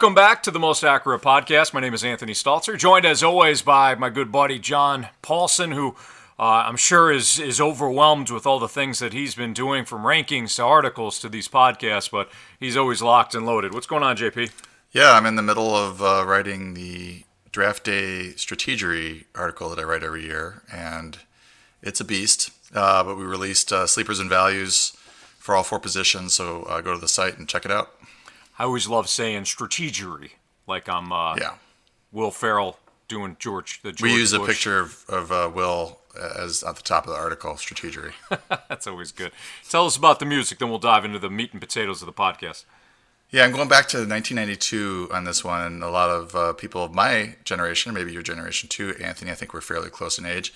Welcome back to the Most Accurate Podcast. My name is Anthony Stalter, joined as always by my good buddy John Paulsen, who uh, I'm sure is is overwhelmed with all the things that he's been doing, from rankings to articles to these podcasts. But he's always locked and loaded. What's going on, JP? Yeah, I'm in the middle of uh, writing the draft day strategery article that I write every year, and it's a beast. Uh, but we released uh, sleepers and values for all four positions, so uh, go to the site and check it out. I always love saying strategery, like I'm uh, Yeah, Will Ferrell doing George the George we use a picture of, of uh, Will as at the top of the article, strategery. That's always good. Tell us about the music, then we'll dive into the meat and potatoes of the podcast. Yeah, I'm going back to 1992 on this one, and a lot of uh, people of my generation, maybe your generation too, Anthony. I think we're fairly close in age.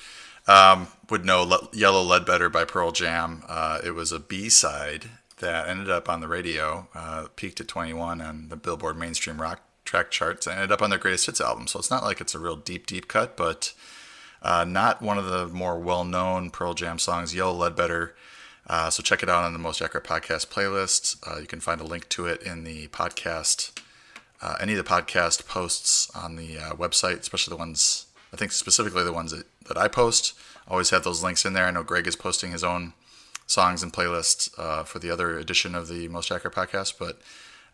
Um, would know Le- "Yellow Ledbetter" by Pearl Jam. Uh, it was a B side that ended up on the radio, uh, peaked at 21 on the Billboard Mainstream Rock Track charts, and ended up on their Greatest Hits album. So it's not like it's a real deep, deep cut, but uh, not one of the more well-known Pearl Jam songs. "Yellow Ledbetter." Uh, so check it out on the Most Accurate Podcast playlist. Uh, you can find a link to it in the podcast, uh, any of the podcast posts on the uh, website, especially the ones, I think specifically the ones that, that I post. Always have those links in there. I know Greg is posting his own songs and playlists uh, for the other edition of the Most Accurate Podcast, but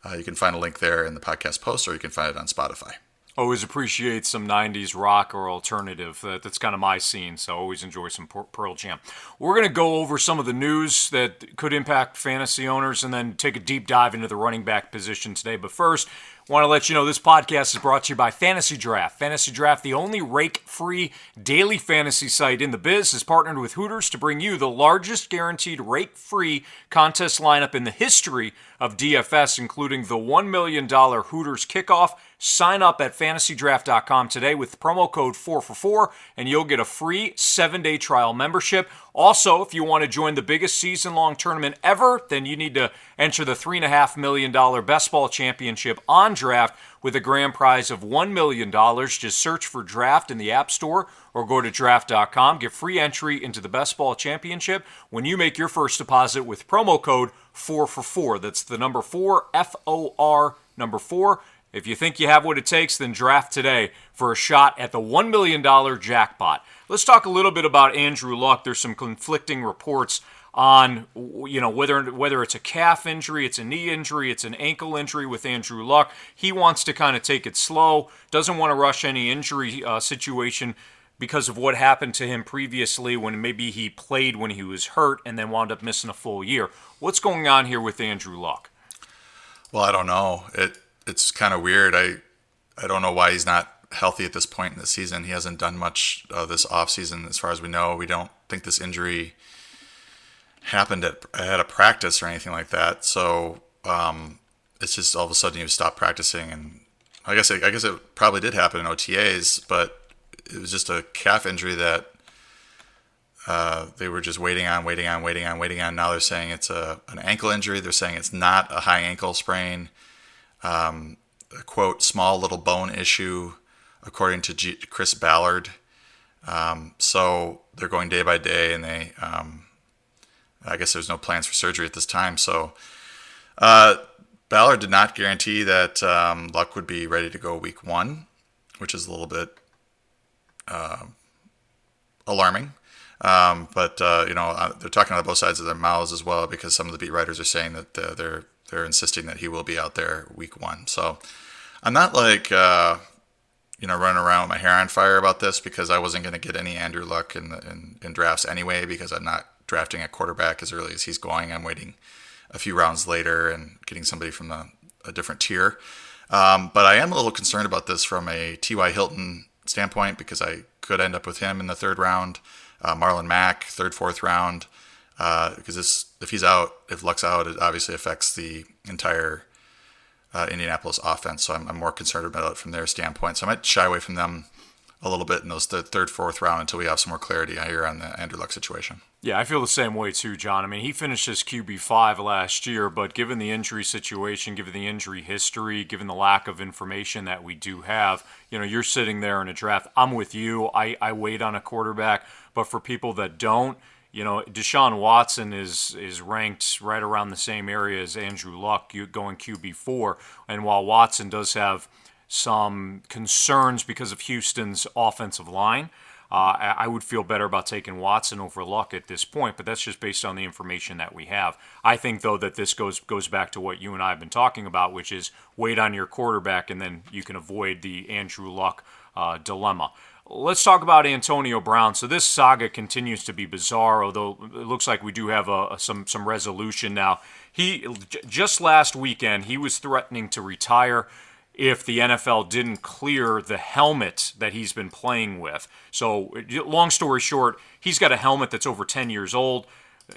uh, you can find a link there in the podcast post or you can find it on Spotify. Always appreciate some 90s rock or alternative. That, that's kind of my scene, so always enjoy some Pearl Jam. We're going to go over some of the news that could impact fantasy owners and then take a deep dive into the running back position today. But first, want to let you know this podcast is brought to you by Fantasy Draft. Fantasy Draft, the only rake free daily fantasy site in the biz, has partnered with Hooters to bring you the largest guaranteed rake free contest lineup in the history of DFS, including the $1 million Hooters kickoff. Sign up at fantasydraft.com today with promo code 4for4 and you'll get a free seven day trial membership. Also, if you want to join the biggest season long tournament ever, then you need to enter the $3.5 million Best Ball Championship on draft with a grand prize of $1 million. Just search for draft in the App Store or go to draft.com. Get free entry into the Best Ball Championship when you make your first deposit with promo code 4for4. That's the number 4, F O R, number 4. If you think you have what it takes, then draft today for a shot at the $1 million jackpot. Let's talk a little bit about Andrew Luck. There's some conflicting reports on you know whether whether it's a calf injury, it's a knee injury, it's an ankle injury with Andrew Luck. He wants to kind of take it slow, doesn't want to rush any injury uh, situation because of what happened to him previously when maybe he played when he was hurt and then wound up missing a full year. What's going on here with Andrew Luck? Well, I don't know. It it's kind of weird. I I don't know why he's not healthy at this point in the season. He hasn't done much uh, this off season, as far as we know. We don't think this injury happened at at a practice or anything like that. So um, it's just all of a sudden you stop practicing, and I guess it, I guess it probably did happen in OTAs, but it was just a calf injury that uh, they were just waiting on, waiting on, waiting on, waiting on. Now they're saying it's a an ankle injury. They're saying it's not a high ankle sprain. Um, quote small little bone issue, according to G- Chris Ballard. Um, so they're going day by day, and they um, I guess there's no plans for surgery at this time. So uh, Ballard did not guarantee that um, Luck would be ready to go week one, which is a little bit uh, alarming. Um, but uh, you know uh, they're talking on both sides of their mouths as well because some of the beat writers are saying that uh, they're they're insisting that he will be out there week one. So I'm not like uh, you know running around with my hair on fire about this because I wasn't going to get any Andrew Luck in, the, in in drafts anyway because I'm not drafting a quarterback as early as he's going. I'm waiting a few rounds later and getting somebody from the, a different tier. Um, but I am a little concerned about this from a T.Y. Hilton standpoint because I could end up with him in the third round. Uh, Marlon Mack, third, fourth round. Uh, because this, if he's out, if Luck's out, it obviously affects the entire uh, Indianapolis offense. So I'm, I'm, more concerned about it from their standpoint. So I might shy away from them a little bit in those th- third, fourth round until we have some more clarity here on the Andrew Luck situation. Yeah, I feel the same way too, John. I mean, he finished his QB five last year, but given the injury situation, given the injury history, given the lack of information that we do have, you know, you're sitting there in a draft. I'm with you. I, I wait on a quarterback, but for people that don't, you know, Deshaun Watson is is ranked right around the same area as Andrew Luck going QB four, and while Watson does have some concerns because of Houston's offensive line. Uh, I would feel better about taking Watson over Luck at this point, but that's just based on the information that we have. I think, though, that this goes goes back to what you and I have been talking about, which is wait on your quarterback, and then you can avoid the Andrew Luck uh, dilemma. Let's talk about Antonio Brown. So this saga continues to be bizarre, although it looks like we do have a, some some resolution now. He just last weekend he was threatening to retire if the NFL didn't clear the helmet that he's been playing with. So, long story short, he's got a helmet that's over 10 years old.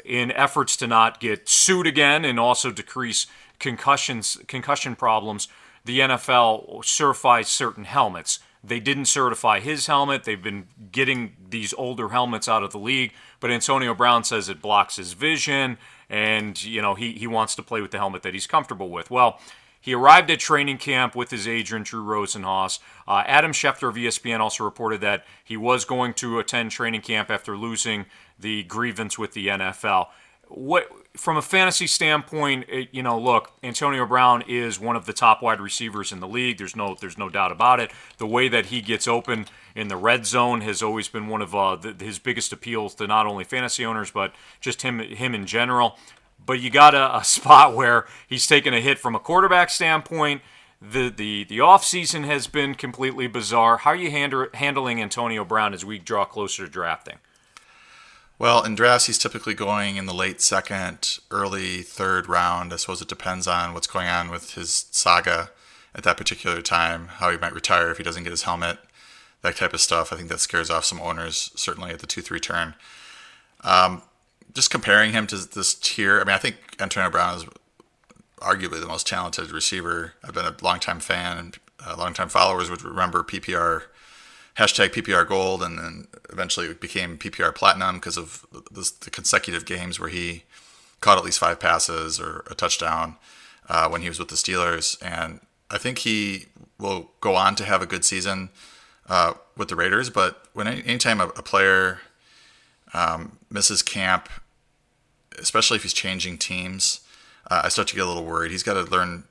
In efforts to not get sued again and also decrease concussions, concussion problems, the NFL certifies certain helmets. They didn't certify his helmet. They've been getting these older helmets out of the league, but Antonio Brown says it blocks his vision and, you know, he, he wants to play with the helmet that he's comfortable with. Well, he arrived at training camp with his agent, Drew Rosenhaus. Uh, Adam Schefter of ESPN also reported that he was going to attend training camp after losing the grievance with the NFL. What from a fantasy standpoint, it, you know, look, Antonio Brown is one of the top wide receivers in the league. There's no, there's no doubt about it. The way that he gets open in the red zone has always been one of uh, the, his biggest appeals to not only fantasy owners but just him, him in general but you got a, a spot where he's taken a hit from a quarterback standpoint. The the the offseason has been completely bizarre. How are you hand, handling Antonio Brown as we draw closer to drafting? Well, in drafts, he's typically going in the late second, early third round. I suppose it depends on what's going on with his saga at that particular time, how he might retire if he doesn't get his helmet, that type of stuff. I think that scares off some owners, certainly at the 2 3 turn. Um, just comparing him to this tier, I mean, I think Antonio Brown is arguably the most talented receiver. I've been a longtime fan and uh, longtime followers would remember PPR hashtag PPR Gold, and then eventually it became PPR Platinum because of the, the, consecutive games where he caught at least five passes or a touchdown uh, when he was with the Steelers. And I think he will go on to have a good season uh, with the Raiders. But when anytime a, a player um, misses camp especially if he's changing teams, uh, I start to get a little worried. He's got to learn.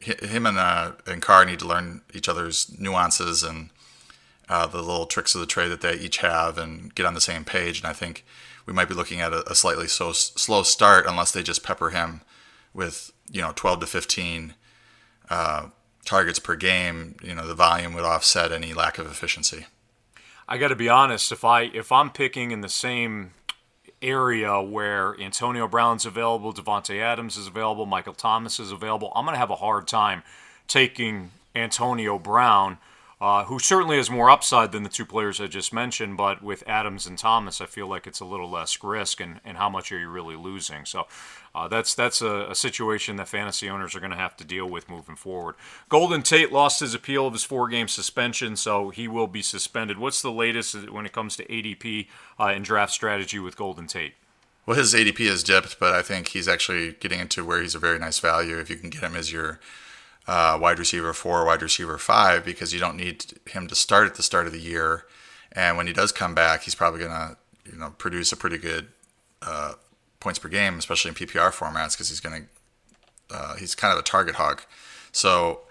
Him and uh, and Carr need to learn each other's nuances and uh, the little tricks of the trade that they each have, and get on the same page. And I think we might be looking at a, a slightly so slow start unless they just pepper him with you know 12 to 15 uh, targets per game. You know the volume would offset any lack of efficiency. I got to be honest. If I if I'm picking in the same area where Antonio Brown's available, Davante Adams is available, Michael Thomas is available, I'm going to have a hard time taking Antonio Brown, uh, who certainly has more upside than the two players I just mentioned. But with Adams and Thomas, I feel like it's a little less risk, and, and how much are you really losing? So uh, that's that's a, a, situation that fantasy owners are going to have to deal with moving forward. Golden Tate lost his appeal of his four-game suspension, so he will be suspended. What's the latest when it comes to ADP uh, and draft strategy with Golden Tate? Well, his ADP has dipped, but I think he's actually getting into where he's a very nice value if you can get him as your uh, wide receiver four, wide receiver five, because you don't need him to start at the start of the year. And when he does come back, he's probably going to you know produce a pretty good uh, points per game, especially in PPR formats, because he's going to uh, he's kind of a target hog. So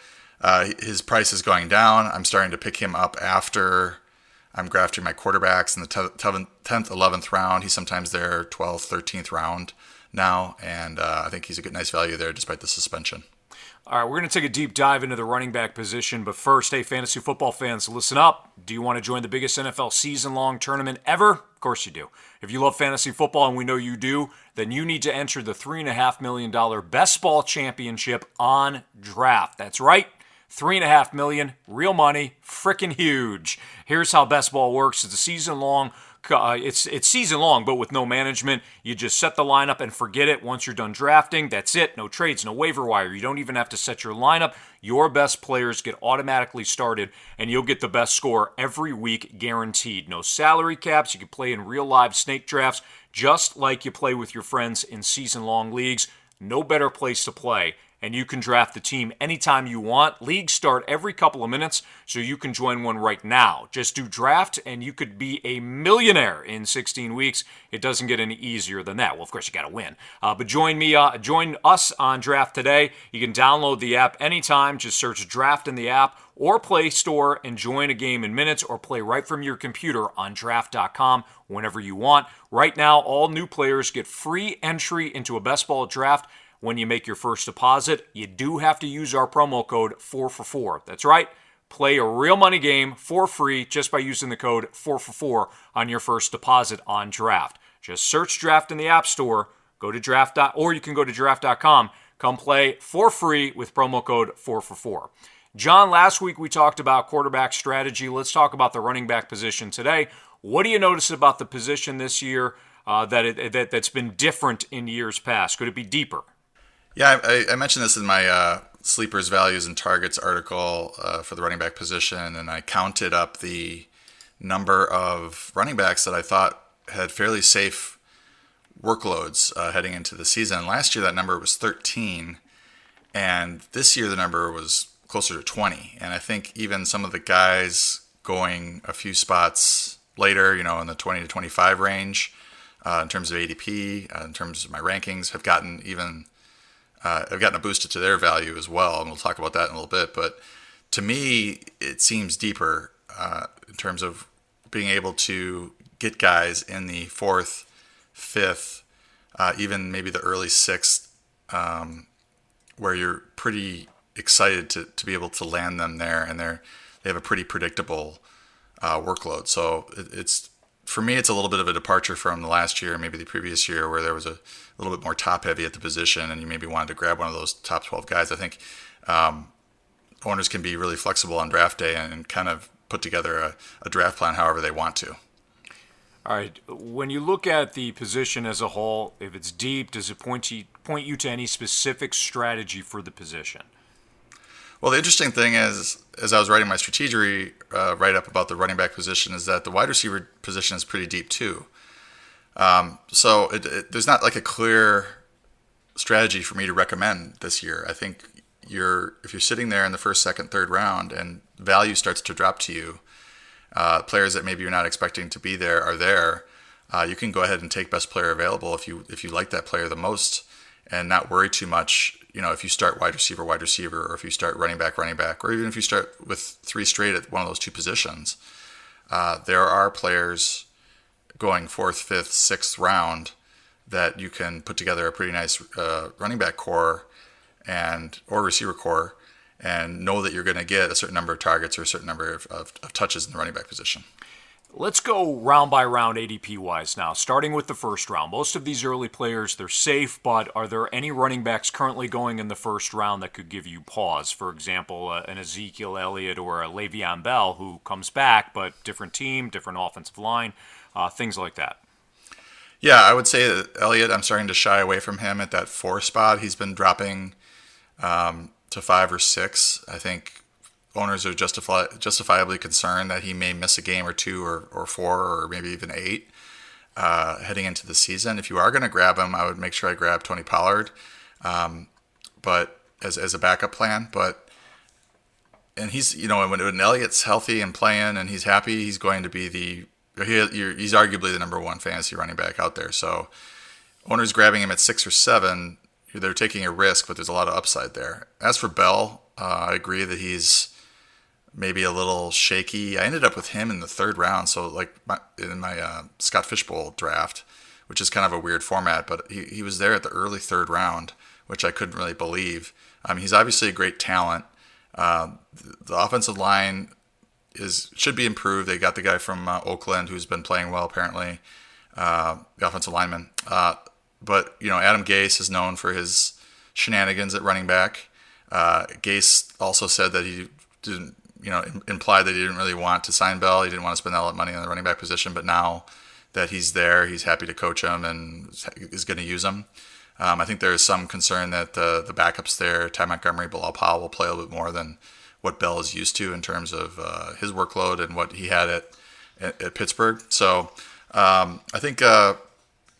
uh, his price is going down. I'm starting to pick him up after I'm grafting my quarterbacks in the 10th, 11th round. He's sometimes there 12th, 13th round now, and uh, I think he's a good, nice value there despite the suspension. All right, we're going to take a deep dive into the running back position, but first, hey, fantasy football fans, listen up. Do you want to join the biggest NFL season long tournament ever? Of course you do. If you love fantasy football, and we know you do, then you need to enter the $3.5 million Best Ball Championship on draft. That's right. Three and a half million, real money, freaking huge. Here's how best ball works: it's a season long uh, it's it's season long, but with no management. You just set the lineup and forget it. Once you're done drafting, that's it. No trades, no waiver wire. You don't even have to set your lineup. Your best players get automatically started, and you'll get the best score every week, guaranteed. No salary caps. You can play in real live snake drafts, just like you play with your friends in season long leagues. No better place to play and you can draft the team anytime you want. Leagues start every couple of minutes, so you can join one right now. Just do draft, and you could be a millionaire in 16 weeks. It doesn't get any easier than that. Well, of course, you got to win. Uh, but join me, uh, join us on Draft today. You can download the app anytime. Just search Draft in the app or Play Store and join a game in minutes or play right from your computer on draft.com whenever you want. Right now, all new players get free entry into a best ball draft when you make your first deposit. You do have to use our promo code 4 for 4. That's right. Play a real money game for free just by using the code 4 for 4 on your first deposit on draft. Just search draft in the App Store, go to draft. or you can go to draft.com. Come play for free with promo code 4 for 4. John, last week we talked about quarterback strategy. Let's talk about the running back position today. What do you notice about the position this year uh, that, it, that that's been different in years past? Could it be deeper? Yeah, I, I mentioned this in my uh, sleepers, values, and targets article uh, for the running back position, and I counted up the number of running backs that I thought had fairly safe workloads uh, heading into the season. Last year, that number was 13, and this year the number was closer to 20. And I think even some of the guys going a few spots later, you know, in the 20 to 25 range, uh, in terms of ADP, uh, in terms of my rankings, have gotten even uh, have gotten a boost to their value as well. And we'll talk about that in a little bit. But to me, it seems deeper uh, in terms of being able to get guys in the fourth, fifth, uh, even maybe the early sixth, um, where you're pretty excited to, to be able to land them there, and they're they have a pretty predictable uh, workload. So it, it's for me, it's a little bit of a departure from the last year, maybe the previous year, where there was a little bit more top heavy at the position, and you maybe wanted to grab one of those top 12 guys. I think um, owners can be really flexible on draft day and, kind of put together a, a draft plan however they want to. All right. When you look at the position as a whole, if it's deep, does it point you point you to any specific strategy for the position? Well, the interesting thing is, as I was writing my strategy uh, write up about the running back position, is that the wide receiver position is pretty deep too. Um, so it, it, there's not like a clear strategy for me to recommend this year. I think you're if you're sitting there in the first, second, third round, and value starts to drop to you, uh, players that maybe you're not expecting to be there are there. Uh, you can go ahead and take best player available if you if you like that player the most, and not worry too much you know, if you start wide receiver, wide receiver, or if you start running back, running back, or even if you start with three straight at one of those two positions, uh, there are players going fourth, fifth, sixth round that you can put together a pretty nice uh, running back core and or receiver core and know that you're going to get a certain number of targets or a certain number of, of, of touches in the running back position. Let's go round by round ADP wise now, starting with the first round. Most of these early players, they're safe, but are there any running backs currently going in the first round that could give you pause? For example, uh, an Ezekiel Elliott or a Le'Veon Bell who comes back, but different team, different offensive line, uh, things like that. Yeah, I would say that Elliott, I'm starting to shy away from him at that four spot. He's been dropping um, to five or six. I think owners are justify, justifiably concerned that he may miss a game or two or, or four or maybe even eight uh, heading into the season. If you are going to grab him, I would make sure I grab Tony Pollard, um, but as, as a backup plan. But and he's you know when, when Elliott's healthy and playing and he's happy, he's going to be the he, he's arguably the number one fantasy running back out there. So owners grabbing him at six or seven, they're taking a risk, but there's a lot of upside there. As for Bell, uh, I agree that he's maybe a little shaky. I ended up with him in the third round. So like my, in my uh, Scott Fishbowl draft, which is kind of a weird format, but he, he was there at the early third round, which I couldn't really believe. Mean, he's obviously a great talent. Uh, the, the offensive line is should be improved. They got the guy from uh, Oakland who's been playing well apparently, uh, the offensive lineman. Uh, but you know, Adam Gase is known for his shenanigans at running back. Uh, Gase also said that he didn't you know, implied that he didn't really want to sign Bell. He didn't want to spend all that money on the running back position. But now that he's there, he's happy to coach him and is going to use him. Um, I think there is some concern that the the backups there, Ty Montgomery, Bilal Powell, will play a little bit more than what Bell is used to in terms of uh, his workload and what he had at at, at Pittsburgh. So um, I think uh,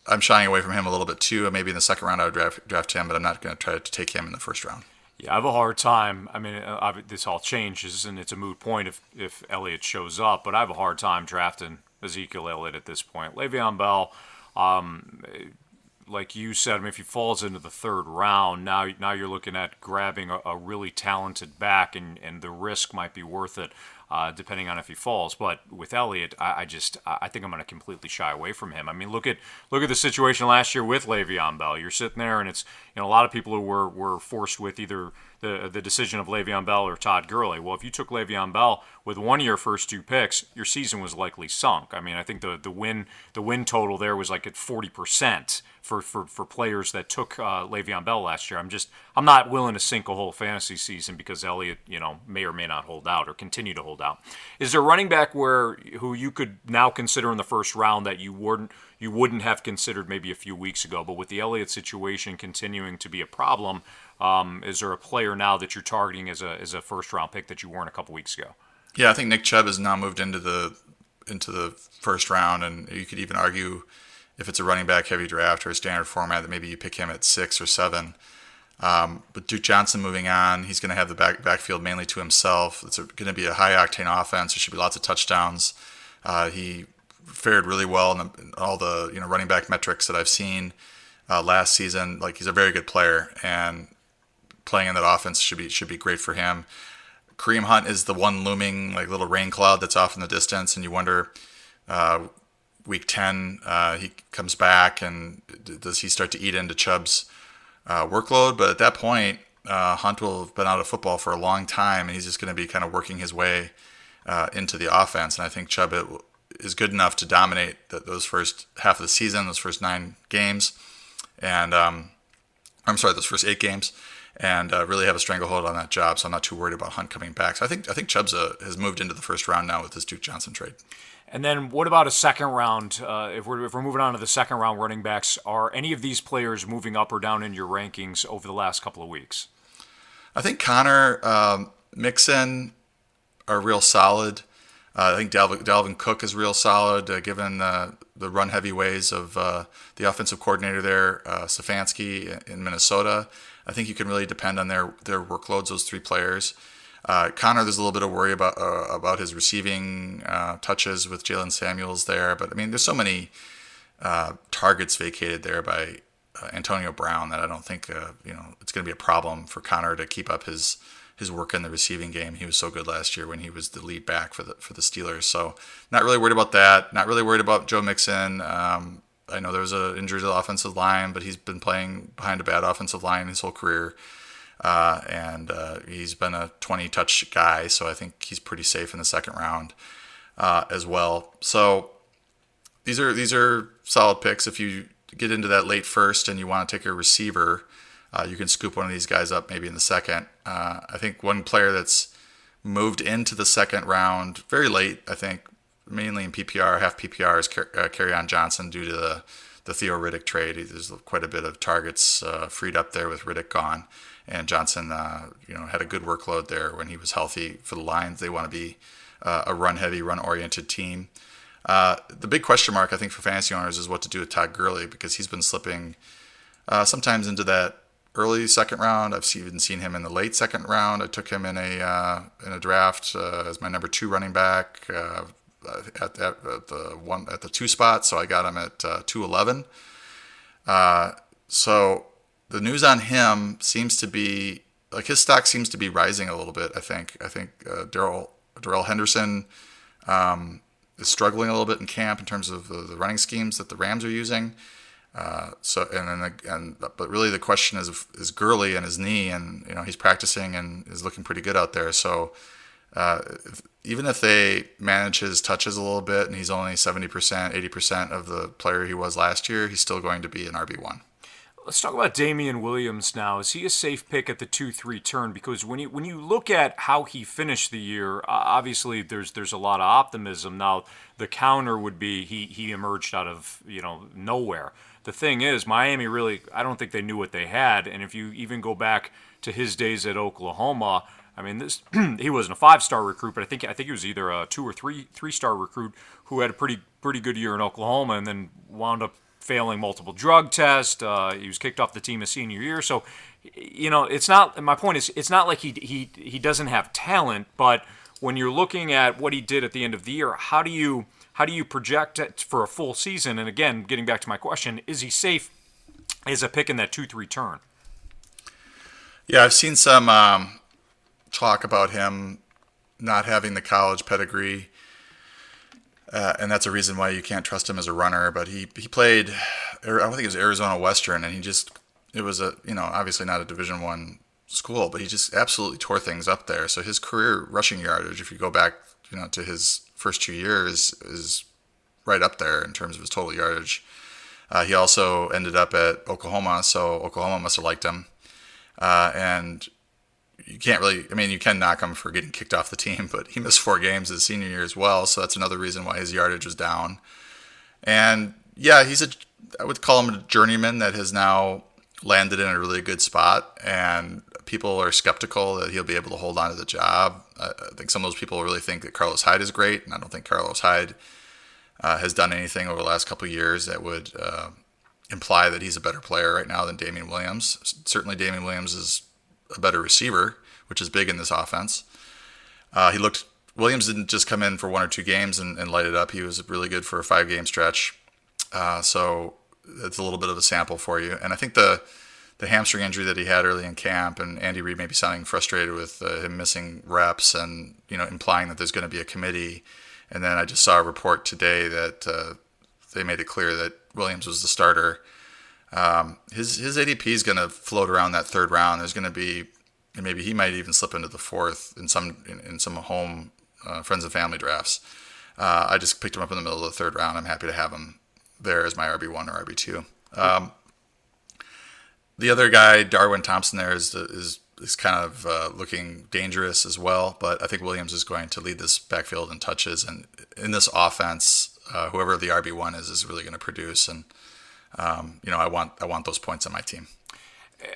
I'm shying away from him a little bit too. Maybe in the second round I would draft, draft him, but I'm not going to try to take him in the first round. Yeah, I have a hard time. I mean, uh, this all changes, and it's a moot point if if Elliott shows up. But I have a hard time drafting Ezekiel Elliott at this point. Le'Veon Bell, um, like you said, I mean, if he falls into the third round, now now you're looking at grabbing a, a really talented back, and, and the risk might be worth it, uh, depending on if he falls. But with Elliott, I, I just I think I'm going to completely shy away from him. I mean, look at look at the situation last year with Le'Veon Bell. You're sitting there, and it's you know a lot of people who were were forced with either the the decision of Le'Veon Bell or Todd Gurley. Well, if you took Le'Veon Bell with one of your first two picks, your season was likely sunk. I mean, I think the the win the win total there was like at forty percent for, for, for players that took uh, Le'Veon Bell last year. I'm just I'm not willing to sink a whole fantasy season because Elliott, you know, may or may not hold out or continue to hold out. Is there a running back where who you could now consider in the first round that you wouldn't you wouldn't have considered maybe a few weeks ago, but with the Elliott situation continuing to be a problem, um, is there a player now that you're targeting as a as a first round pick that you weren't a couple weeks ago? Yeah, I think Nick Chubb has now moved into the into the first round, and you could even argue if it's a running back heavy draft or a standard format that maybe you pick him at six or seven. Um, but Duke Johnson moving on, he's going to have the back backfield mainly to himself. It's going to be a high octane offense. There should be lots of touchdowns. Uh, he fared really well in, the, in, all the you know running back metrics that I've seen uh, last season. Like he's a very good player, and playing in that offense should be should be great for him. Kareem Hunt is the one looming like little rain cloud that's off in the distance, and you wonder. Uh, week 10, uh, he comes back and does he start to eat into Chubb's uh, workload? But at that point, uh, Hunt will have been out of football for a long time, and he's just going to be kind of working his way uh, into the offense. And I think Chubb is good enough to dominate the, those first half of the season, those first nine games, and um, I'm sorry, those first eight games, and uh, really have a stranglehold on that job. So I'm not too worried about Hunt coming back. So I think I think Chubb's a, has moved into the first round now with this Duke Johnson trade. And then what about a second round? Uh, if, we're, if we're moving on to the second round running backs, are any of these players moving up or down in your rankings over the last couple of weeks? I think Conner, um, Mixon are real solid. Uh, I think Dalvin, Dalvin, Cook is real solid, uh, given uh, the run heavy ways of uh, the offensive coordinator there, uh, in Minnesota. I think you can really depend on their their workloads. Those three players. Uh, Conner, there's a little bit of worry about uh, about his receiving uh, touches with Jaylen Samuels there, but I mean, there's so many targets vacated there by Antonio Brown that I don't think you know it's going to be a problem for Conner to keep up his his work in the receiving game. He was so good last year when he was the lead back for the for the Steelers. So not really worried about that. Not really worried about Joe Mixon. Um, I know there was an injury to the offensive line, but he's been playing behind a bad offensive line his whole career. Uh, and uh, he's been a 20 touch guy, so I think he's pretty safe in the second round uh, as well. So these are these are solid picks. If you get into that late first and you want to take a receiver, uh, you can scoop one of these guys up maybe in the second. Uh, I think one player that's moved into the second round very late, I think, mainly in PPR, half PPR, is Car- uh, Johnson due to the the Theo Riddick trade. There's quite a bit of targets freed up there with Riddick gone and Johnson, uh, you know, had a good workload there when he was healthy for the Lions. They want to be uh, a run-heavy, run-oriented team. Uh, the big question mark, I think, for fantasy owners is what to do with Todd Gurley because he's been slipping uh, sometimes into that early second round. I've even seen him in the late second round. I took him in a uh, in a draft uh, as my number two running back at, at, at, the one at the two spot, so I got him at two eleven. so the news on him seems to be like his stock seems to be rising a little bit. I think. I think uh, Darrell Darrell Henderson um, is struggling a little bit in camp in terms of the, the running schemes that the Rams are using. Uh, so and then the, and but really the question is is Gurley and his knee and you know he's practicing and is looking pretty good out there. So uh, if, even if they manage his touches a little bit and he's only 70%, 80% of the player he was last year, he's still going to be an RB1. Let's talk about Damien Williams now. Is he a safe pick at the two-three turn? Because when you when you look at how he finished the year, uh, obviously there's there's a lot of optimism. Now the counter would be he he emerged out of you know nowhere. The thing is, Miami really I don't think they knew what they had. And if you even go back to his days at Oklahoma, I mean this he wasn't a five-star recruit, but I think I think he was either a two or three three-star recruit who had a pretty pretty good year in Oklahoma and then wound up failing multiple drug tests. Uh, he was kicked off the team his senior year. So, you know, it's not. My point is, it's not like he he he doesn't have talent, but when you're looking at what he did at the end of the year, how do you how do you project it for a full season? And again, getting back to my question, is he safe as a pick in that two three turn? Yeah, I've seen some um, talk about him not having the college pedigree. Uh, and that's a reason why you can't trust him as a runner. But he, he played, I don't think it was Arizona Western, and he just it was a you know obviously not a Division One school, but he just absolutely tore things up there. So his career rushing yardage, if you go back you know to his first two years, is right up there in terms of his total yardage. Uh, he also ended up at Oklahoma, so Oklahoma must have liked him. Uh, and you can't really, I mean, you can knock him for getting kicked off the team, but he missed four games his senior year as well. So that's another reason why his yardage was down. And yeah, he's a, I would call him a journeyman that has now landed in a really good spot. And people are skeptical that he'll be able to hold on to the job. I think some of those people really think that Carlos Hyde is great. And I don't think Carlos Hyde uh, has done anything over the last couple years that would uh, imply that he's a better player right now than Damien Williams. Certainly, Damien Williams is a better receiver, which is big in this offense. Uh, he looked. Williams didn't just come in for one or two games and, and light it up. He was really good for a five game stretch. Uh, so it's a little bit of a sample for you. And I think the the hamstring injury that he had early in camp, and Andy Reid may be sounding frustrated with uh, him missing reps, and you know implying that there's going to be a committee. And then I just saw a report today that uh, they made it clear that Williams was the starter. Um, his his ADP is going to float around that third round. There's going to be, and maybe he might even slip into the fourth in some in, in some home uh, friends and family drafts. Uh, I just picked him up in the middle of the third round. I'm happy to have him there as my RB one or RB two. Um, the other guy, Darwin Thompson, there is is is kind of uh, looking dangerous as well. But I think Williams is going to lead this backfield in touches, and in this offense, uh, whoever the RB one is is really going to produce. And um, you know, I want I want those points on my team.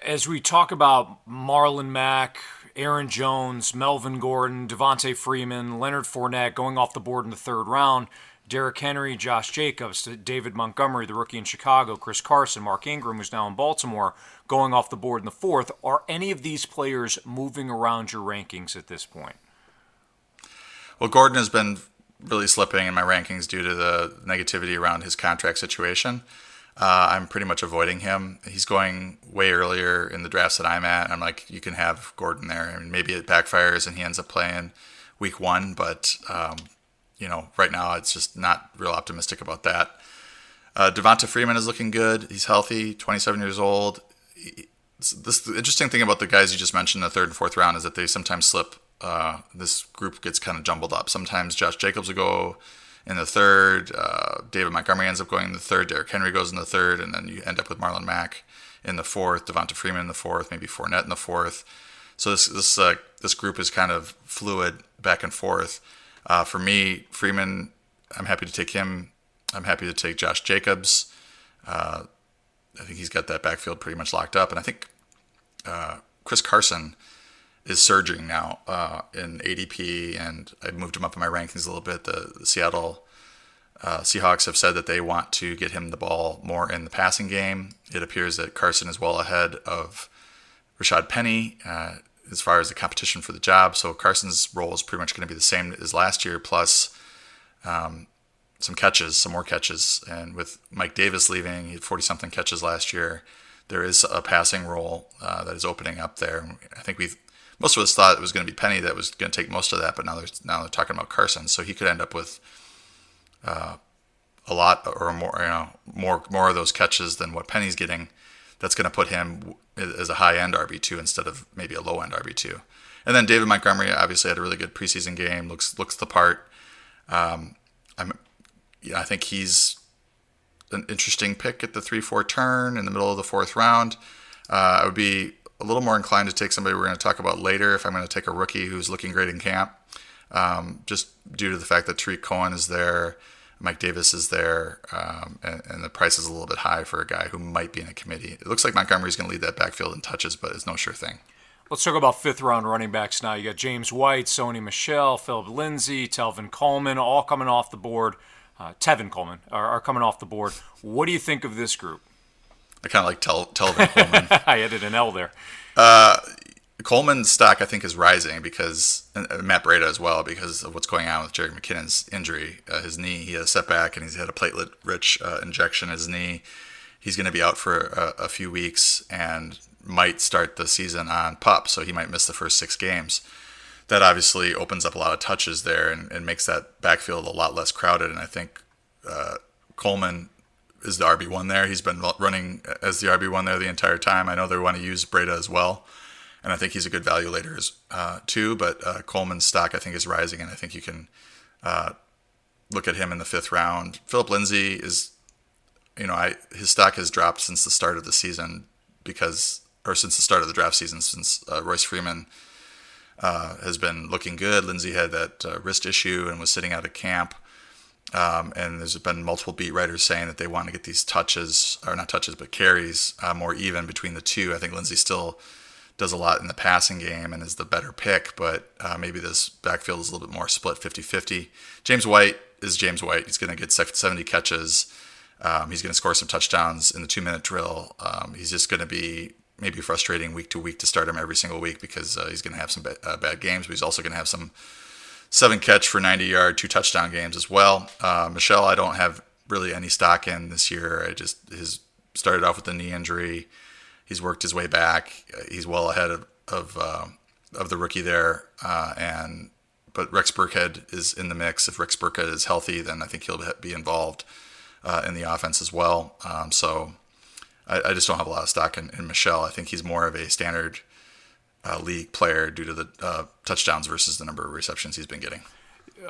As we talk about Marlon Mack, Aaron Jones, Melvin Gordon, Devonta Freeman, Leonard Fournette going off the board in the third round. Derrick Henry, Josh Jacobs, David Montgomery, the rookie in Chicago, Chris Carson, Mark Ingram, who's now in Baltimore, going off the board in the fourth. Are any of these players moving around your rankings at this point? Well, Gordon has been really slipping in my rankings due to the negativity around his contract situation. Uh, I'm pretty much avoiding him. He's going way earlier in the drafts that I'm at. I'm like, you can have Gordon there. I mean, maybe it backfires and he ends up playing week one, but um, you know, right now it's just not real optimistic about that. Uh, Devonta Freeman is looking good. He's healthy, 27 years old. this the interesting thing about the guys you just mentioned the third and fourth round is that they sometimes slip. Uh, this group gets kind of jumbled up. Sometimes Josh Jacobs will go in the third. Uh, David Montgomery ends up going in the third. Derrick Henry goes in the third, and then you end up with Marlon Mack in the fourth. Devonta Freeman in the fourth. Maybe Fournette in the fourth. So this this uh, this group is kind of fluid back and forth. Uh, for me, Freeman, I'm happy to take him. I'm happy to take Josh Jacobs. Uh, I think he's got that backfield pretty much locked up, and I think uh, Chris Carson is surging now uh, in ADP, and I moved him up in my rankings a little bit. The, the Seattle uh, Seahawks have said that they want to get him the ball more in the passing game. It appears that Carson is well ahead of Rashaad Penny uh, as far as the competition for the job. So Carson's role is pretty much going to be the same as last year, plus um, some catches, some more catches. And with Mike Davis leaving, he had 40 something catches last year. There is a passing role uh, that is opening up there. I think we've most of us thought it was going to be Penny that was going to take most of that, but now they're now they're talking about Carson, so he could end up with uh, a lot or more, you know, more more of those catches than what Penny's getting. That's going to put him as a high end RB two instead of maybe a low end RB two. And then David Montgomery obviously had a really good preseason game. looks looks the part. Um, I'm, yeah, I think he's an interesting pick at the three four turn in the middle of the fourth round. Uh, I would be a little more inclined to take somebody we're going to talk about later if I'm going to take a rookie who's looking great in camp, um, just due to the fact that Tarik Cohen is there, Mike Davis is there, um, and, and, the price is a little bit high for a guy who might be in a committee. It looks like Montgomery's going to lead that backfield in touches, but it's no sure thing. Let's talk about fifth round running backs now. You got James White, Sony Michel, Phillip Lindsay, Telvin Coleman, all coming off the board uh, Tevin Coleman are, are, coming off the board. What do you think of this group? I kind of like Tel- Telvin Coleman. I added an L there. Uh, Coleman's stock, I think, is rising because Matt Breida as well because of what's going on with Jerick McKinnon's injury, uh, his knee. He had a setback and he's had a platelet-rich uh, injection in his knee. He's going to be out for a, a, few weeks and might start the season on pup, so he might miss the first six games. That obviously opens up a lot of touches there and, and makes that backfield a lot less crowded. And I think uh, Coleman is the RB one there. He's been running as the RB one there the entire time. I know they want to use Breida as well and I think he's a good value later as, uh, too. But uh, Coleman's stock I think is rising, and I think you can uh, look at him in the fifth round. Philip Lindsay is, you know, I his stock has dropped since the start of the season because, or since the start of the draft season, since uh, Royce Freeman uh, has been looking good. Lindsay had that uh, wrist issue and was sitting out of camp. Um, and there's been multiple beat writers saying that they want to get these touches, or not touches, but carries more even between the two. I think Lindsay still does a lot in the passing game and is the better pick, but uh, maybe this backfield is a little bit more split 50 50. James White is James White. He's going to get 70 catches. Um, he's going to score some touchdowns in the two minute drill. Um, he's just going to be maybe frustrating week to week to start him every single week because uh, he's going to have some ba- uh, bad games, but he's also going to have some seven catch for 90 yard, two touchdown games as well. Uh, Michel, I don't have really any stock in this year. I just his started off with a knee injury. He's worked his way back. He's well ahead of of, uh, of the rookie there, uh, and but Rex Burkhead is in the mix. If Rex Burkhead is healthy, then I think he'll be involved uh, in the offense as well. Um, so I, I, just don't have a lot of stock in, in Michel. I think he's more of a standard uh, league player due to the uh, touchdowns versus the number of receptions he's been getting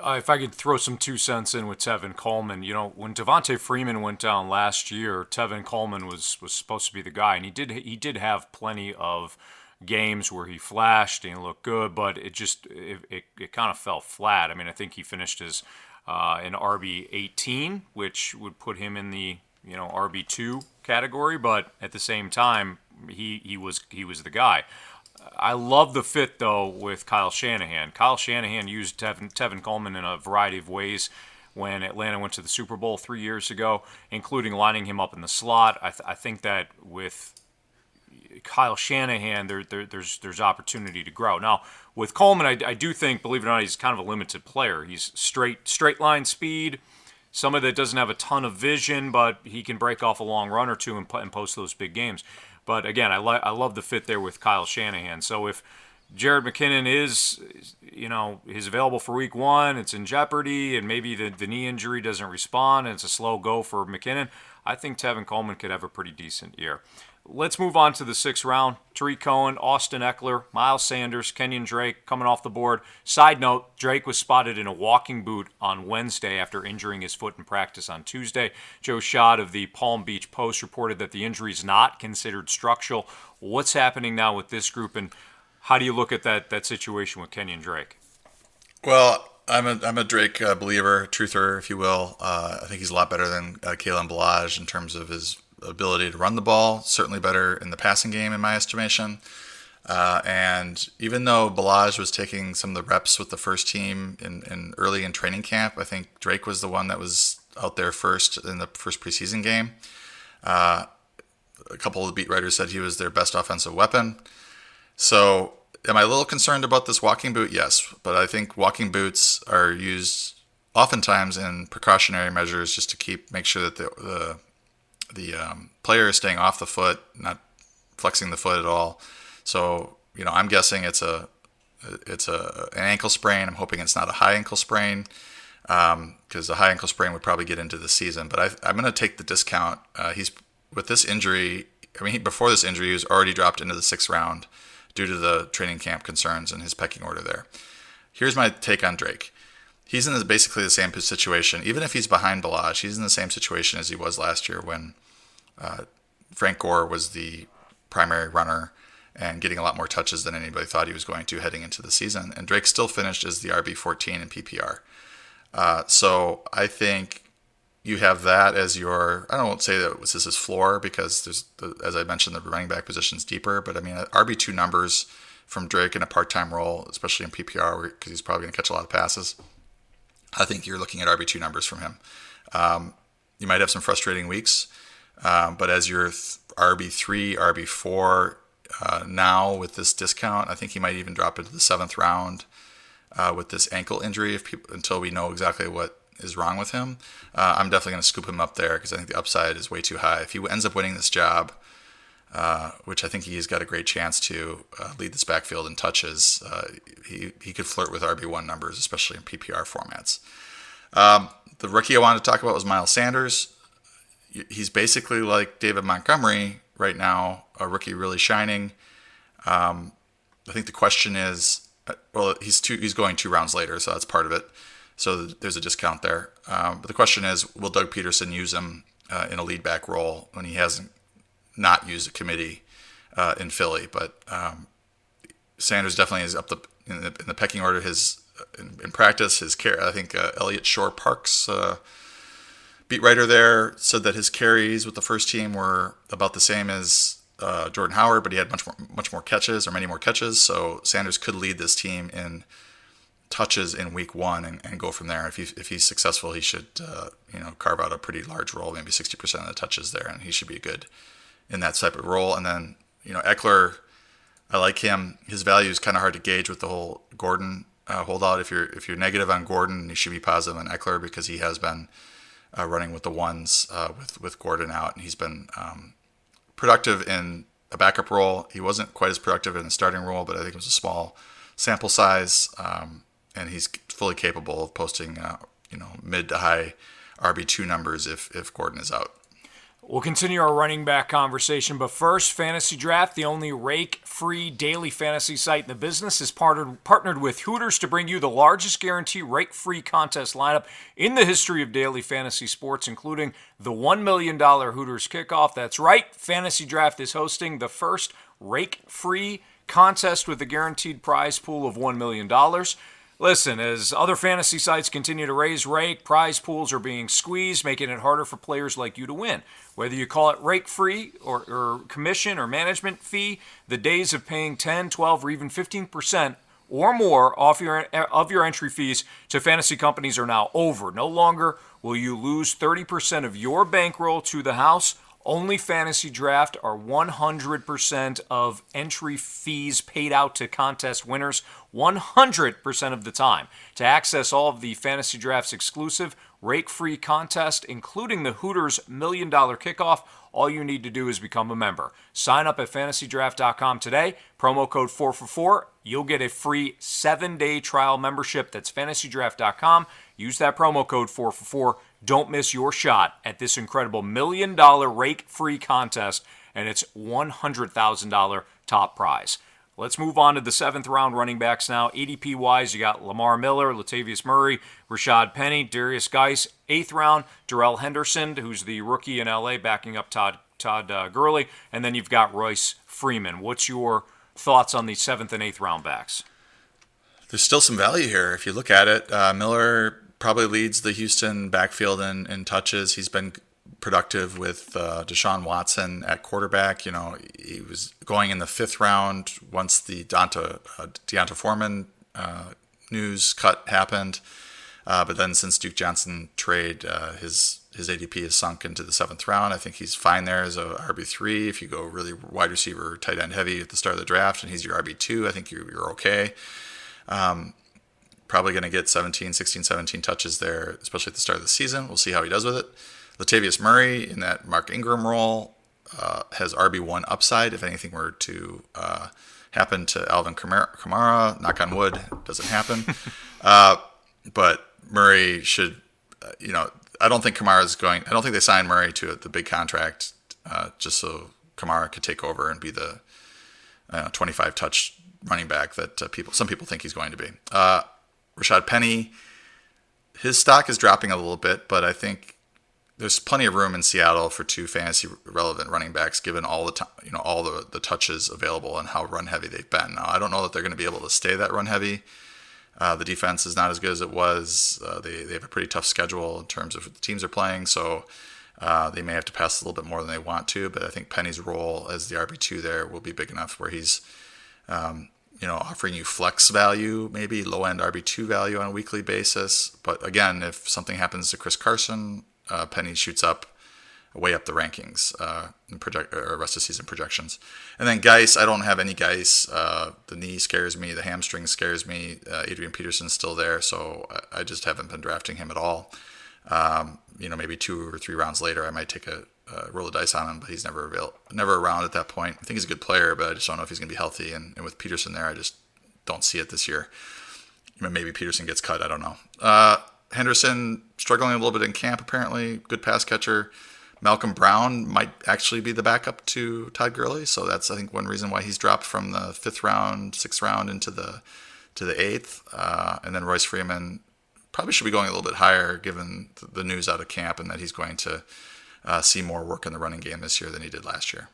uh, if I could throw some two cents in with Tevin Coleman, you know, when Devonta Freeman went down last year, Tevin Coleman was was supposed to be the guy, and he did he did have plenty of games where he flashed and looked good, but it just it, it, it kind of fell flat. I mean, I think he finished as uh, an RB 18, which would put him in the you know RB two category, but at the same time, he he was he was the guy. I love the fit though with Kyle Shanahan. Kyle Shanahan used Tevin, Tevin Coleman in a variety of ways when Atlanta went to the Super Bowl three years ago, including lining him up in the slot. I, th- I think that with Kyle Shanahan, there, there, there's there's opportunity to grow. Now with Coleman, I, I, do think, believe it or not, he's kind of a limited player. He's straight straight line speed. Somebody that doesn't have a ton of vision, but he can break off a long run or two and, and post those big games. But again, I, I love the fit there with Kyle Shanahan. So if Jerick McKinnon is, you know, he's available for week one, it's in jeopardy, and maybe the, the knee injury doesn't respond and it's a slow go for McKinnon, I think Tevin Coleman could have a pretty decent year. Let's move on to the sixth round. Tarik Cohen, Austin Ekeler, Miles Sanders, Kenyan Drake coming off the board. Side note Drake was spotted in a walking boot on Wednesday after injuring his foot in practice on Tuesday. Joe Schad of the Palm Beach Post reported that the injury is not considered structural. What's happening now with this group, and how do you look at that, that situation with Kenyan Drake? Well, I'm a I'm a Drake uh, believer, truther, if you will. Uh, I think he's a lot better than uh, Kalen Ballage in terms of his ability to run the ball, certainly better in the passing game, in my estimation. Uh, and even though Ballage was taking some of the reps with the first team in, in, early in training camp, I think Drake was the one that was out there first in the first preseason game. Uh, a couple of the beat writers said he was their best offensive weapon. So, am I a little concerned about this walking boot? Yes, but I think walking boots are used oftentimes in precautionary measures just to keep make sure that the, the the um, player is staying off the foot, not flexing the foot at all. So you know, I'm guessing it's a it's a an ankle sprain. I'm hoping it's not a high ankle sprain because um, a high ankle sprain would probably get into the season. But I, am going to take the discount. Uh, he's with this injury. I mean, before this injury, he was already dropped into the sixth round due to the training camp concerns and his pecking order there. Here's my take on Drake he's in basically the same situation. Even if he's behind Ballage, he's in the same situation as he was last year when uh, Frank Gore was the primary runner and getting a lot more touches than anybody thought he was going to heading into the season. And Drake still finished as the RB 14 in PPR. Uh, so I think you have that as your. I don't say that this is his floor because there's, as I mentioned, the running back position's deeper. But I mean, RB two numbers from Drake in a part-time role, especially in PPR, because he's probably going to catch a lot of passes. I think you're looking at RB2 numbers from him. Um, you might have some frustrating weeks, um, but as your RB three, RB four uh, now with this discount, I think he might even drop into the seventh round uh, with this ankle injury people, until we know exactly what is wrong with him. Uh, I'm definitely going to scoop him up there because I think the upside is way too high. If he ends up winning this job, uh, which I think he's got a great chance to uh, lead this backfield in touches, uh, he he could flirt with RB one numbers, especially in PPR formats. Um, the rookie I wanted to talk about was Miles Sanders. He's basically like David Montgomery right now, a rookie really shining. Um, I think the question is, uh, well, he's two, he's going two rounds later, so that's part of it. So there's a discount there. Um, but the question is, will Doug Pederson use him uh, in a lead back role when he hasn't not use a committee uh, in Philly? But um, Sanders definitely is up the in, the in the, pecking order. His in, in practice, his care. I think uh, Eliot Shorr-Parks, uh, beat writer there, said that his carries with the first team were about the same as uh, Jordan Howard, but he had much more much more catches or many more catches. So Sanders could lead this team in touches in week one and, and go from there. If, he, if he's successful, he should uh, you know carve out a pretty large role, maybe 60% of the touches there, and he should be good in that type of role. And then you know Ekeler, I like him. His value is kind of hard to gauge with the whole Gordon uh, holdout. If you're if you're negative on Gordon, you should be positive on Ekeler because he has been uh, running with the ones uh, with with Gordon out, and he's been um, productive in a backup role. He wasn't quite as productive in the starting role, but I think it was a small sample size. Um, and he's fully capable of posting, uh, you know, mid to high RB two numbers if if Gordon is out. We'll continue our running back conversation, but first, Fantasy Draft, the only rake free daily fantasy site in the business, is partnered, partnered with Hooters to bring you the largest guarantee rake free contest lineup in the history of daily fantasy sports, including the $1 million Hooters kickoff. That's right, Fantasy Draft is hosting the first rake free contest with a guaranteed prize pool of $1 million. Listen, as other fantasy sites continue to raise rake, prize pools are being squeezed, making it harder for players like you to win. Whether you call it rake free or, or commission or management fee, the days of paying 10, 12, or even 15% or more off your of your entry fees to fantasy companies are now over. No longer will you lose 30% of your bankroll to the house only fantasy draft are 100% of entry fees paid out to contest winners 100% of the time. To access all of the fantasy drafts exclusive rake free contest, including the Hooters Million Dollar Kickoff, all you need to do is become a member. Sign up at fantasydraft.com today. Promo code 444. You'll get a free seven day trial membership. That's fantasydraft.com. Use that promo code 444 don't miss your shot at this incredible million dollar rake free contest and its $100,000 top prize. Let's move on to the seventh round running backs now. ADP wise, you got Lamar Miller, Latavius Murray, Rashaad Penny, Derrius Guice. Eighth round, Darrell Henderson, who's the rookie in LA, backing up Todd Todd uh, Gurley, and then you've got Royce Freeman. What's your thoughts on the seventh and eighth round backs? There's still some value here if you look at it. Uh, Miller probably leads the Houston backfield in, in touches. He's been productive with uh, Deshaun Watson at quarterback. You know, he was going in the fifth round once the Donta, uh, D'Onta Foreman uh, news cut happened. Uh, but then since Duke Johnson trade, uh, his his ADP has sunk into the seventh round. I think he's fine there as a RB three. If you go really wide receiver, tight end heavy at the start of the draft, and he's your RB two, I think you're, you're okay. Um, probably going to get 17, 16, 17 touches there, especially at the start of the season. We'll see how he does with it. Latavius Murray in that Mark Ingram role uh, has RB1 upside if anything were to uh, happen to Alvin Kamara. Knock on wood, doesn't happen. uh, but Murray should, uh, you know, I don't think Kamara is going, I don't think they signed Murray to the big contract uh, just so Kamara could take over and be the 25 touch running back that uh, people, some people think he's going to be. Rashaad Penny, his stock is dropping a little bit, but I think there's plenty of room in Seattle for two fantasy relevant running backs, given all the you know, all the the touches available and how run heavy they've been. Now, I don't know that they're going to be able to stay that run heavy. Uh, the defense is not as good as it was. Uh, they they have a pretty tough schedule in terms of the teams are playing, so uh, they may have to pass a little bit more than they want to. But I think Penny's role as the RB two there will be big enough where he's um, you know, offering you flex value, maybe low end RB2 value on a weekly basis. But again, if something happens to Chris Carson uh, Penny shoots up way up the rankings uh, in project or rest of season projections. And then Guice, I don't have any Guice. Uh, the knee scares me. The hamstring scares me. Uh, Adrian Peterson's still there, so I, I, just haven't been drafting him at all. Um, you know, maybe two or three rounds later, I might take a, a roll of dice on him, but he's never avail- never around at that point. I think he's a good player, but I just don't know if he's going to be healthy. And, and, with Peterson there, I just don't see it this year. Maybe Peterson gets cut. I don't know. Uh, Henderson struggling a little bit in camp, apparently. Good pass catcher. Malcolm Brown might actually be the backup to Todd Gurley, so that's I think one reason why he's dropped from the fifth round, sixth round into the to the eighth. Uh, and then Royce Freeman probably should be going a little bit higher given the news out of camp and that he's going to uh, see more work in the running game this year than he did last year.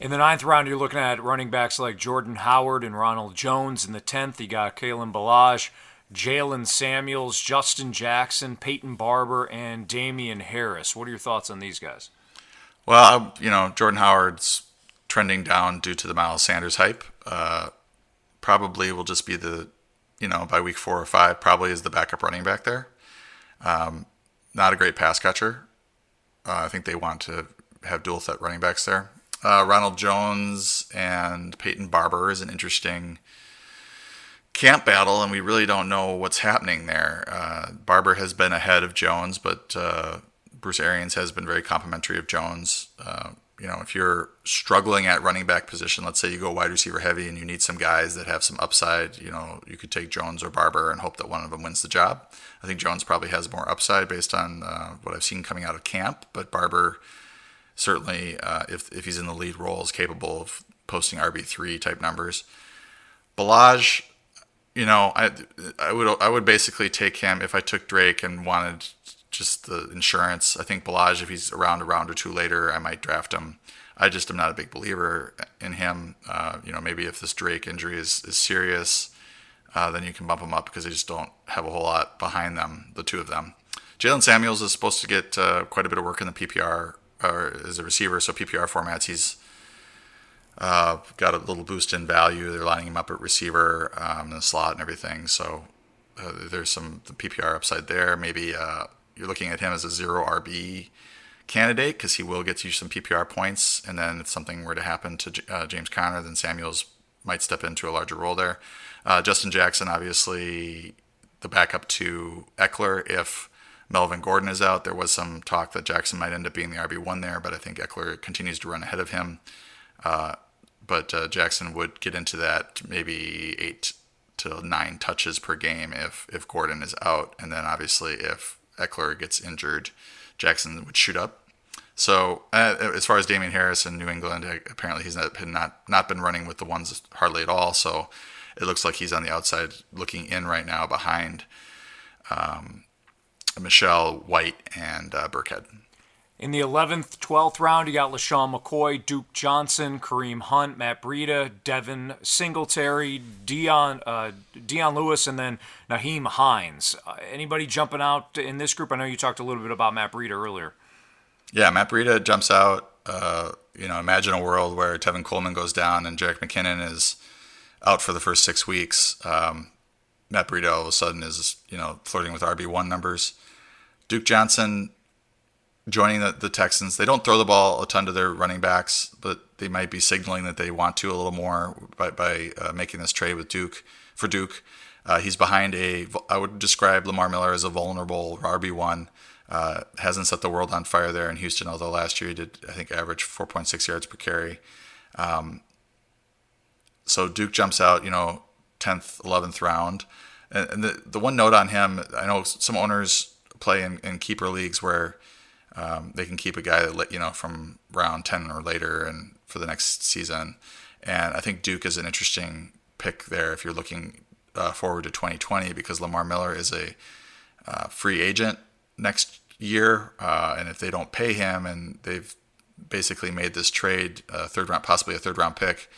In the ninth round, you're looking at running backs like Jordan Howard and Ronald Jones. In the tenth, you got Kalen Ballage. Jaylen Samuels, Justin Jackson, Peyton Barber, and Damien Harris. What are your thoughts on these guys? Well, you know, Jordan Howard's trending down due to the Miles Sanders hype. Uh, probably will just be the, you know, by week four or five, probably is the backup running back there. Um, not a great pass catcher. Uh, I think they want to have dual threat running backs there. Uh, Ronald Jones and Peyton Barber is an interesting camp battle, and we really don't know what's happening there. Uh, Barber has been ahead of Jones, but uh, Bruce Arians has been very complimentary of Jones. Uh, you know, if you're struggling at running back position, let's say you go wide receiver heavy and you need some guys that have some upside, you know, you could take Jones or Barber and hope that one of them wins the job. I think Jones probably has more upside based on uh, what I've seen coming out of camp, but Barber certainly, uh, if, if he's in the lead role, is capable of posting RB3 type numbers. Ballage, you know, I I would I would basically take him if I took Drake and wanted just the insurance. I think Ballage, if he's around a round or two later, I might draft him. I just am not a big believer in him. Uh, you know, maybe if this Drake injury is, is serious, uh, then you can bump him up because they just don't have a whole lot behind them, the two of them. Jaylen Samuels is supposed to get uh, quite a bit of work in the PPR or as a receiver, so PPR formats he's uh, got a little boost in value. They're lining him up at receiver um, the slot and everything. So uh, there's some the PPR upside there. Maybe uh, you're looking at him as a zero RB candidate because he will get you some PPR points. And then if something were to happen to uh, James Conner, then Samuels might step into a larger role there. Uh, Justin Jackson, obviously, the backup to Ekeler if Melvin Gordon is out. There was some talk that Jackson might end up being the RB1 there, but I think Ekeler continues to run ahead of him. But uh, Jackson would get into that maybe eight to nine touches per game if if Gordon is out, and then obviously if Ekeler gets injured, Jackson would shoot up. So uh, as far as Damien Harris in New England, apparently he's not not not been running with the ones hardly at all. So it looks like he's on the outside looking in right now behind um, Michel White and uh, Burkhead. In the 11th, 12th round, you got LeSean McCoy, Duke Johnson, Kareem Hunt, Matt Breida, Devin Singletary, Dion, uh, Dion Lewis, and then Nyheim Hines. Uh, anybody jumping out in this group? I know you talked a little bit about Matt Breida earlier. Yeah, Matt Breida jumps out. Uh, you know, imagine a world where Tevin Coleman goes down and Jerick McKinnon is out for the first six weeks. Um, Matt Breida all of a sudden is, you know, flirting with RB1 numbers. Duke Johnson joining the, the Texans. They don't throw the ball a ton to their running backs, but they might be signaling that they want to a little more by, by uh, making this trade with Duke for Duke. Uh, he's behind a. I would describe Lamar Miller as a vulnerable RB one. Uh, hasn't set the world on fire there in Houston, although last year he did I think average 4.6 yards per carry. Um, so Duke jumps out, you know, 10th, 11th round. And, and the the one note on him, I know some owners play in, in keeper leagues where um, they can keep a guy that you know from round ten or later and for the next season. And I think Duke is an interesting pick there if you're looking uh, forward to 2020 because Lamar Miller is a uh, free agent next year, uh, and if they don't pay him and they've basically made this trade, a third round, possibly a third round pick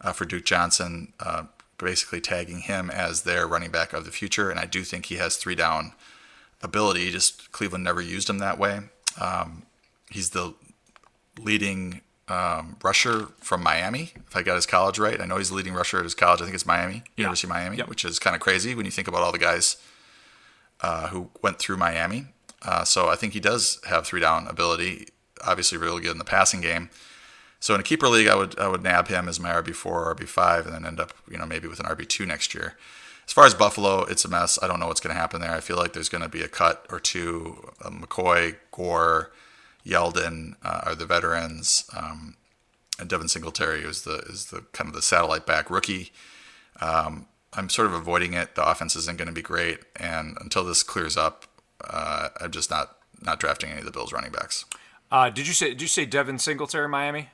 uh, for Duke Johnson, uh, basically tagging him as their running back of the future. And I do think he has three down ability. Just Cleveland never used him that way. Um, he's the leading um, rusher from Miami, if I got his college right. I know he's the leading rusher at his college. I think it's Miami, University of Miami, yep. which is kind of crazy when you think about all the guys uh, who went through Miami. Uh, so I think he does have three down ability. Obviously, really good in the passing game. So in a keeper league, I would I would nab him as my RB four or RB five, and then end up you know maybe with an RB two next year. As far as Buffalo, it's a mess. I don't know what's going to happen there. I feel like there's going to be a cut or two. Uh, McCoy, Gore, Yeldon uh, are the veterans, um, and Devin Singletary is the is the kind of the satellite back rookie. Um, I'm sort of avoiding it. The offense isn't going to be great, and until this clears up, uh, I'm just not not drafting any of the Bills running backs. Uh, did you say did you say Devin Singletary, Miami?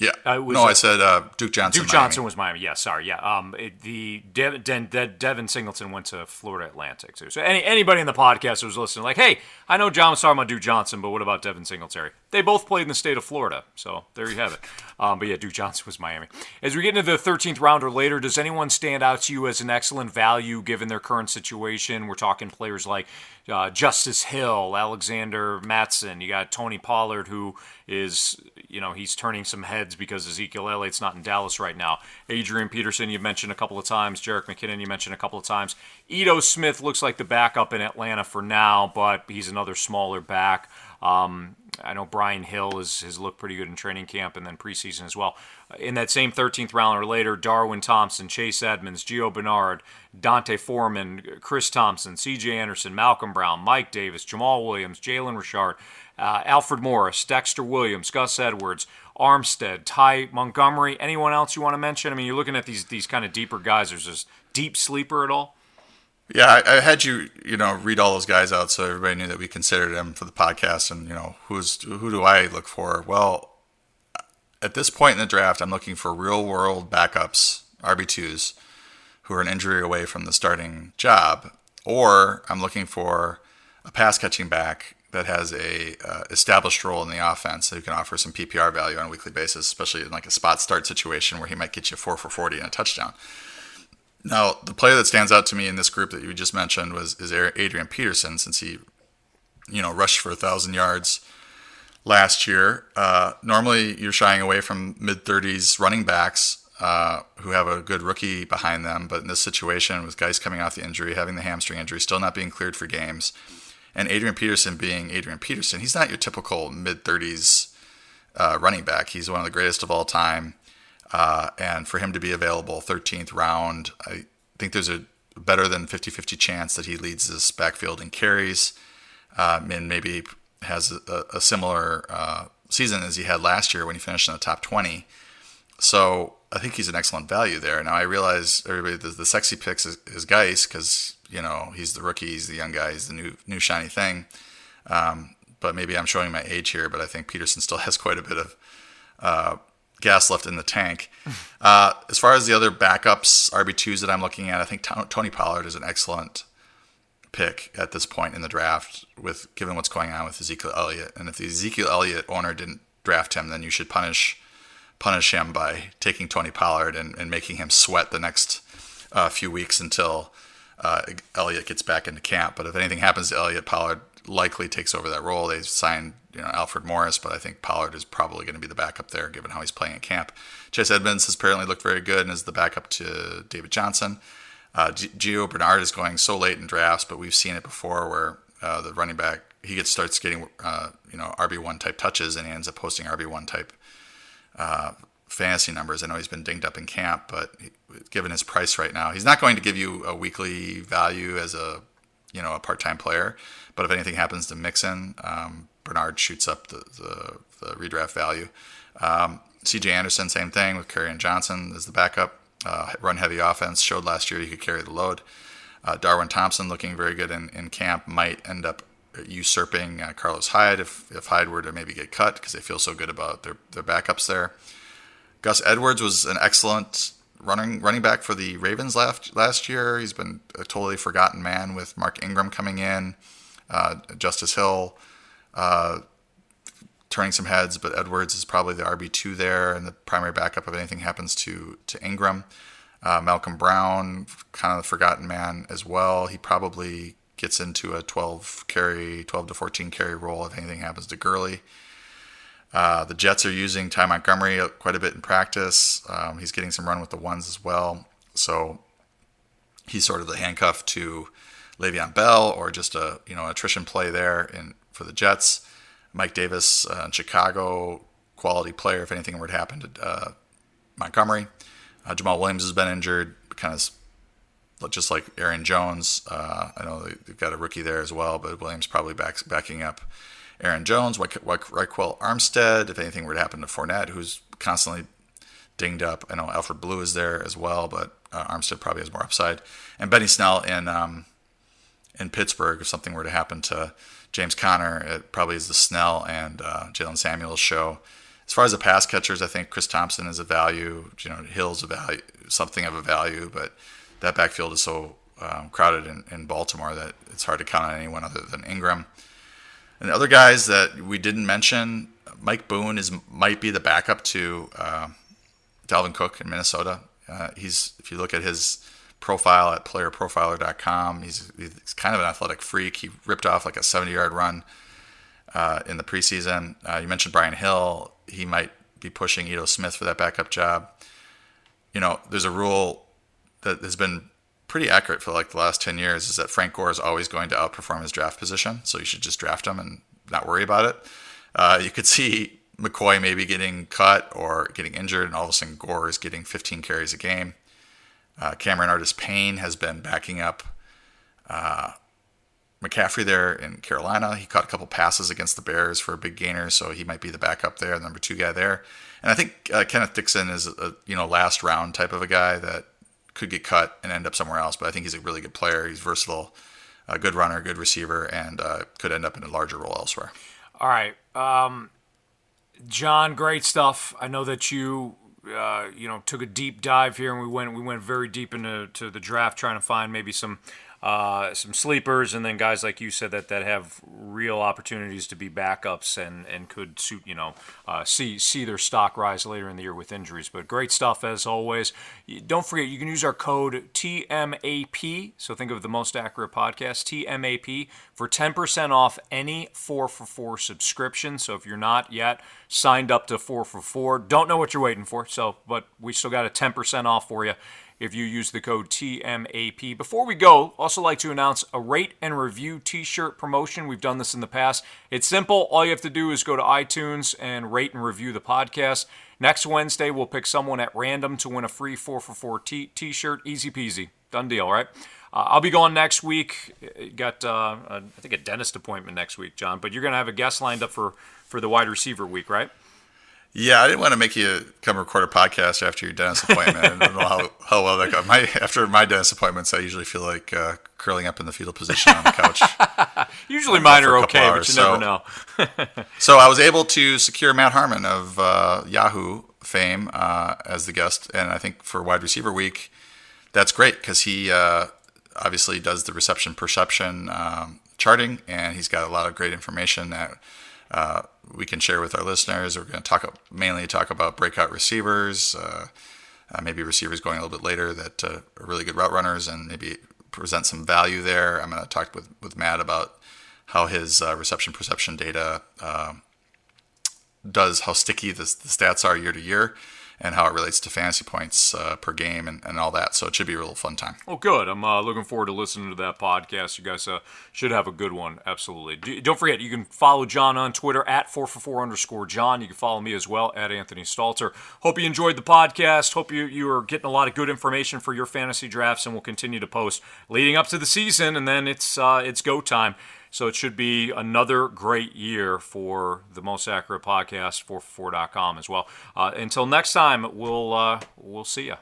Yeah. Uh, no, I said uh, Duke Johnson. Duke Miami. Johnson was Miami. Yeah, sorry. Yeah. Um, it, the De- De- De- Devin Singleton went to Florida Atlantic too. So any anybody in the podcast who's listening, like, hey, I know John was talking about Duke Johnson, but what about Devin Singletary? They both played in the state of Florida, so there you have it. Um, but yeah, Duke Johnson was Miami. As we get into the 13th round or later, does anyone stand out to you as an excellent value given their current situation? We're talking players like uh, Justice Hill, Alexander Mattison. You got Tony Pollard, who is, you know, he's turning some heads because Ezekiel Elliott's not in Dallas right now. Adrian Peterson, you mentioned a couple of times. Jerick McKinnon, you mentioned a couple of times. Ito Smith looks like the backup in Atlanta for now, but he's another smaller back. Um, I know Brian Hill is, has looked pretty good in training camp and then preseason as well. In that same 13th round or later, Darwin Thompson, Chase Edmonds, Gio Bernard, D'Onta Foreman, Chris Thompson, C.J. Anderson, Malcolm Brown, Mike Davis, Jamaal Williams, Jalen Richard, uh, Alfred Morris, Dexter Williams, Gus Edwards, Armstead, Ty Montgomery. Anyone else you want to mention? I mean, you're looking at these these kind of deeper guys. There's this deep sleeper at all? Yeah, I, I, had you, you know, read all those guys out so everybody knew that we considered them for the podcast. And you know, who's who do I look for? Well, at this point in the draft, I'm looking for real world backups, RB twos, who are an injury away from the starting job, or I'm looking for a pass catching back that has a uh, established role in the offense that can offer some PPR value on a weekly basis, especially in like a spot start situation where he might get you four for 40 and a touchdown. Now, the player that stands out to me in this group that you just mentioned was is Adrian Peterson, since he, you know, rushed for a thousand yards last year. Uh, normally, you're shying away from mid 30s running backs uh, who have a good rookie behind them, but in this situation, with guys coming off the injury, having the hamstring injury, still not being cleared for games, and Adrian Peterson being Adrian Peterson, he's not your typical mid 30s uh, running back. He's one of the greatest of all time. Uh, and for him to be available 13th round, I think there's a better than 50 50 chance that he leads this backfield in carries um, and maybe has a, a similar uh, season as he had last year when he finished in the top 20. So I think he's an excellent value there. Now I realize everybody the, the sexy picks is, is Guice because you know he's the rookie, he's the young guy, he's the new new shiny thing. Um, but maybe I'm showing my age here, but I think Peterson still has quite a bit of uh, gas left in the tank. Uh, as far as the other backups, RB2s that I'm looking at, I think Tony Pollard is an excellent pick at this point in the draft, with given what's going on with Ezekiel Elliott. And if the Ezekiel Elliott owner didn't draft him, then you should punish punish him by taking Tony Pollard and, and making him sweat the next uh, few weeks until uh, Elliott gets back into camp. But if anything happens to Elliott, Pollard likely takes over that role. They signed you know Alfred Morris, but I think Pollard is probably going to be the backup there, given how he's playing in camp. Chase Edmonds has apparently looked very good and is the backup to David Johnson. Uh, Gio Bernard is going so late in drafts, but we've seen it before where uh, the running back he gets starts getting uh, you know RB one type touches and he ends up posting RB one type uh, fantasy numbers. I know he's been dinged up in camp, but given his price right now, he's not going to give you a weekly value as a you know a part time player. But if anything happens to Mixon, um, Bernard shoots up the, the, the redraft value. Um, CJ Anderson, same thing with Kerryon Johnson as the backup. Uh, run heavy offense showed last year he could carry the load. Uh, Darwin Thompson looking very good in, in camp might end up usurping uh, Carlos Hyde if, if Hyde were to maybe get cut because they feel so good about their, their backups there. Gus Edwards was an excellent running running back for the Ravens last last year. He's been a totally forgotten man with Mark Ingram coming in, uh, Justice Hill uh, turning some heads, but Edwards is probably the RB two there and the primary backup if anything happens to to Ingram. Uh, Malcolm Brown, kind of the forgotten man as well. He probably gets into a 12 carry, 12 to 14 carry role if anything happens to Gurley. Uh, the Jets are using Ty Montgomery quite a bit in practice. Um, he's getting some run with the ones as well. So he's sort of the handcuff to Le'Veon Bell or just a you know attrition play there in for the Jets. Mike Davis uh, Chicago, quality player. If anything were to happen to uh, Montgomery, uh, Jamaal Williams has been injured, kind of just like Aaron Jones. Uh, I know they've got a rookie there as well, but Williams probably backs, backing up Aaron Jones, Ryquell Armstead. If anything were to happen to Fournette, who's constantly dinged up. I know Alfred Blue is there as well, but uh, Armstead probably has more upside. And Benny Snell in um, in Pittsburgh, if something were to happen to James Conner, it probably is the Snell and uh, Jaylen Samuels show. As far as the pass catchers, I think Chris Thompson is a value. You know, Hill's a value, something of a value, but that backfield is so um, crowded in, in Baltimore that it's hard to count on anyone other than Ingram. And the other guys that we didn't mention, Mike Boone is might be the backup to uh, Dalvin Cook in Minnesota. Uh, he's if you look at his profile at playerprofiler.com, he's, he's kind of an athletic freak. He ripped off like a 70 yard run uh, in the preseason. Uh, you mentioned Brian Hill. He might be pushing Ito Smith for that backup job. You know, there's a rule that has been pretty accurate for like the last 10 years is that Frank Gore is always going to outperform his draft position. So you should just draft him and not worry about it. Uh, you could see McCoy maybe getting cut or getting injured, and all of a sudden Gore is getting 15 carries a game. Uh, Cameron Artis-Payne has been backing up uh, McCaffrey there in Carolina. He caught a couple passes against the Bears for a big gainer, so he might be the backup there, the number two guy there. And I think uh, Kenneth Dixon is a you know last round type of a guy that could get cut and end up somewhere else. But I think he's a really good player. He's versatile, a good runner, good receiver, and uh, could end up in a larger role elsewhere. All right. Um, John, great stuff. I know that you uh, you know took a deep dive here, and we went we went very deep into to the draft, trying to find maybe some uh, some sleepers, and then guys like you said that, that have real opportunities to be backups and, and could suit you know uh, see see their stock rise later in the year with injuries. But great stuff as always. Don't forget you can use our code TMAP. So think of the most accurate podcast TMAP for 10% off any four for four subscription. So if you're not yet signed up to four for four, don't know what you're waiting for. So but we still got a 10% off for you if you use the code TMAP. Before we go, also like to announce a rate and review t-shirt promotion. We've done this in the past. It's simple. All you have to do is go to iTunes and rate and review the podcast. Next Wednesday, we'll pick someone at random to win a free 4 for 4 t- t-shirt. Easy peasy. Done deal, right? Uh, I'll be gone next week. Got, uh, I think, a dentist appointment next week, John. But you're going to have a guest lined up for, for the wide receiver week, right? Yeah, I didn't want to make you come record a podcast after your dentist appointment. I don't know how, how well that got. My after my dentist appointments, I usually feel like uh, curling up in the fetal position on the couch. usually mine are okay, hours. but you so, never know. so I was able to secure Matt Harmon of uh, Yahoo fame uh, as the guest, and I think for wide receiver week, that's great because he uh, obviously does the reception perception um, charting, and he's got a lot of great information that uh, we can share with our listeners. We're going to talk mainly talk about breakout receivers, uh, uh, maybe receivers going a little bit later that uh, are really good route runners and maybe present some value there. I'm going to talk with, with Matt about how his uh, reception perception data um, does, how sticky the, the stats are year to year and how it relates to fantasy points uh, per game and, and all that. So it should be a real fun time. Well, good. I'm uh, looking forward to listening to that podcast. You guys uh, should have a good one. Absolutely. don't forget, you can follow John on Twitter at 444 underscore John. You can follow me as well at Anthony Stalter. Hope you enjoyed the podcast. Hope you, you are getting a lot of good information for your fantasy drafts, and we'll continue to post leading up to the season, and then it's, uh, it's go time. So it should be another great year for the most accurate podcast, 4for4.com as well. Uh, until next time, we'll, uh, we'll see you.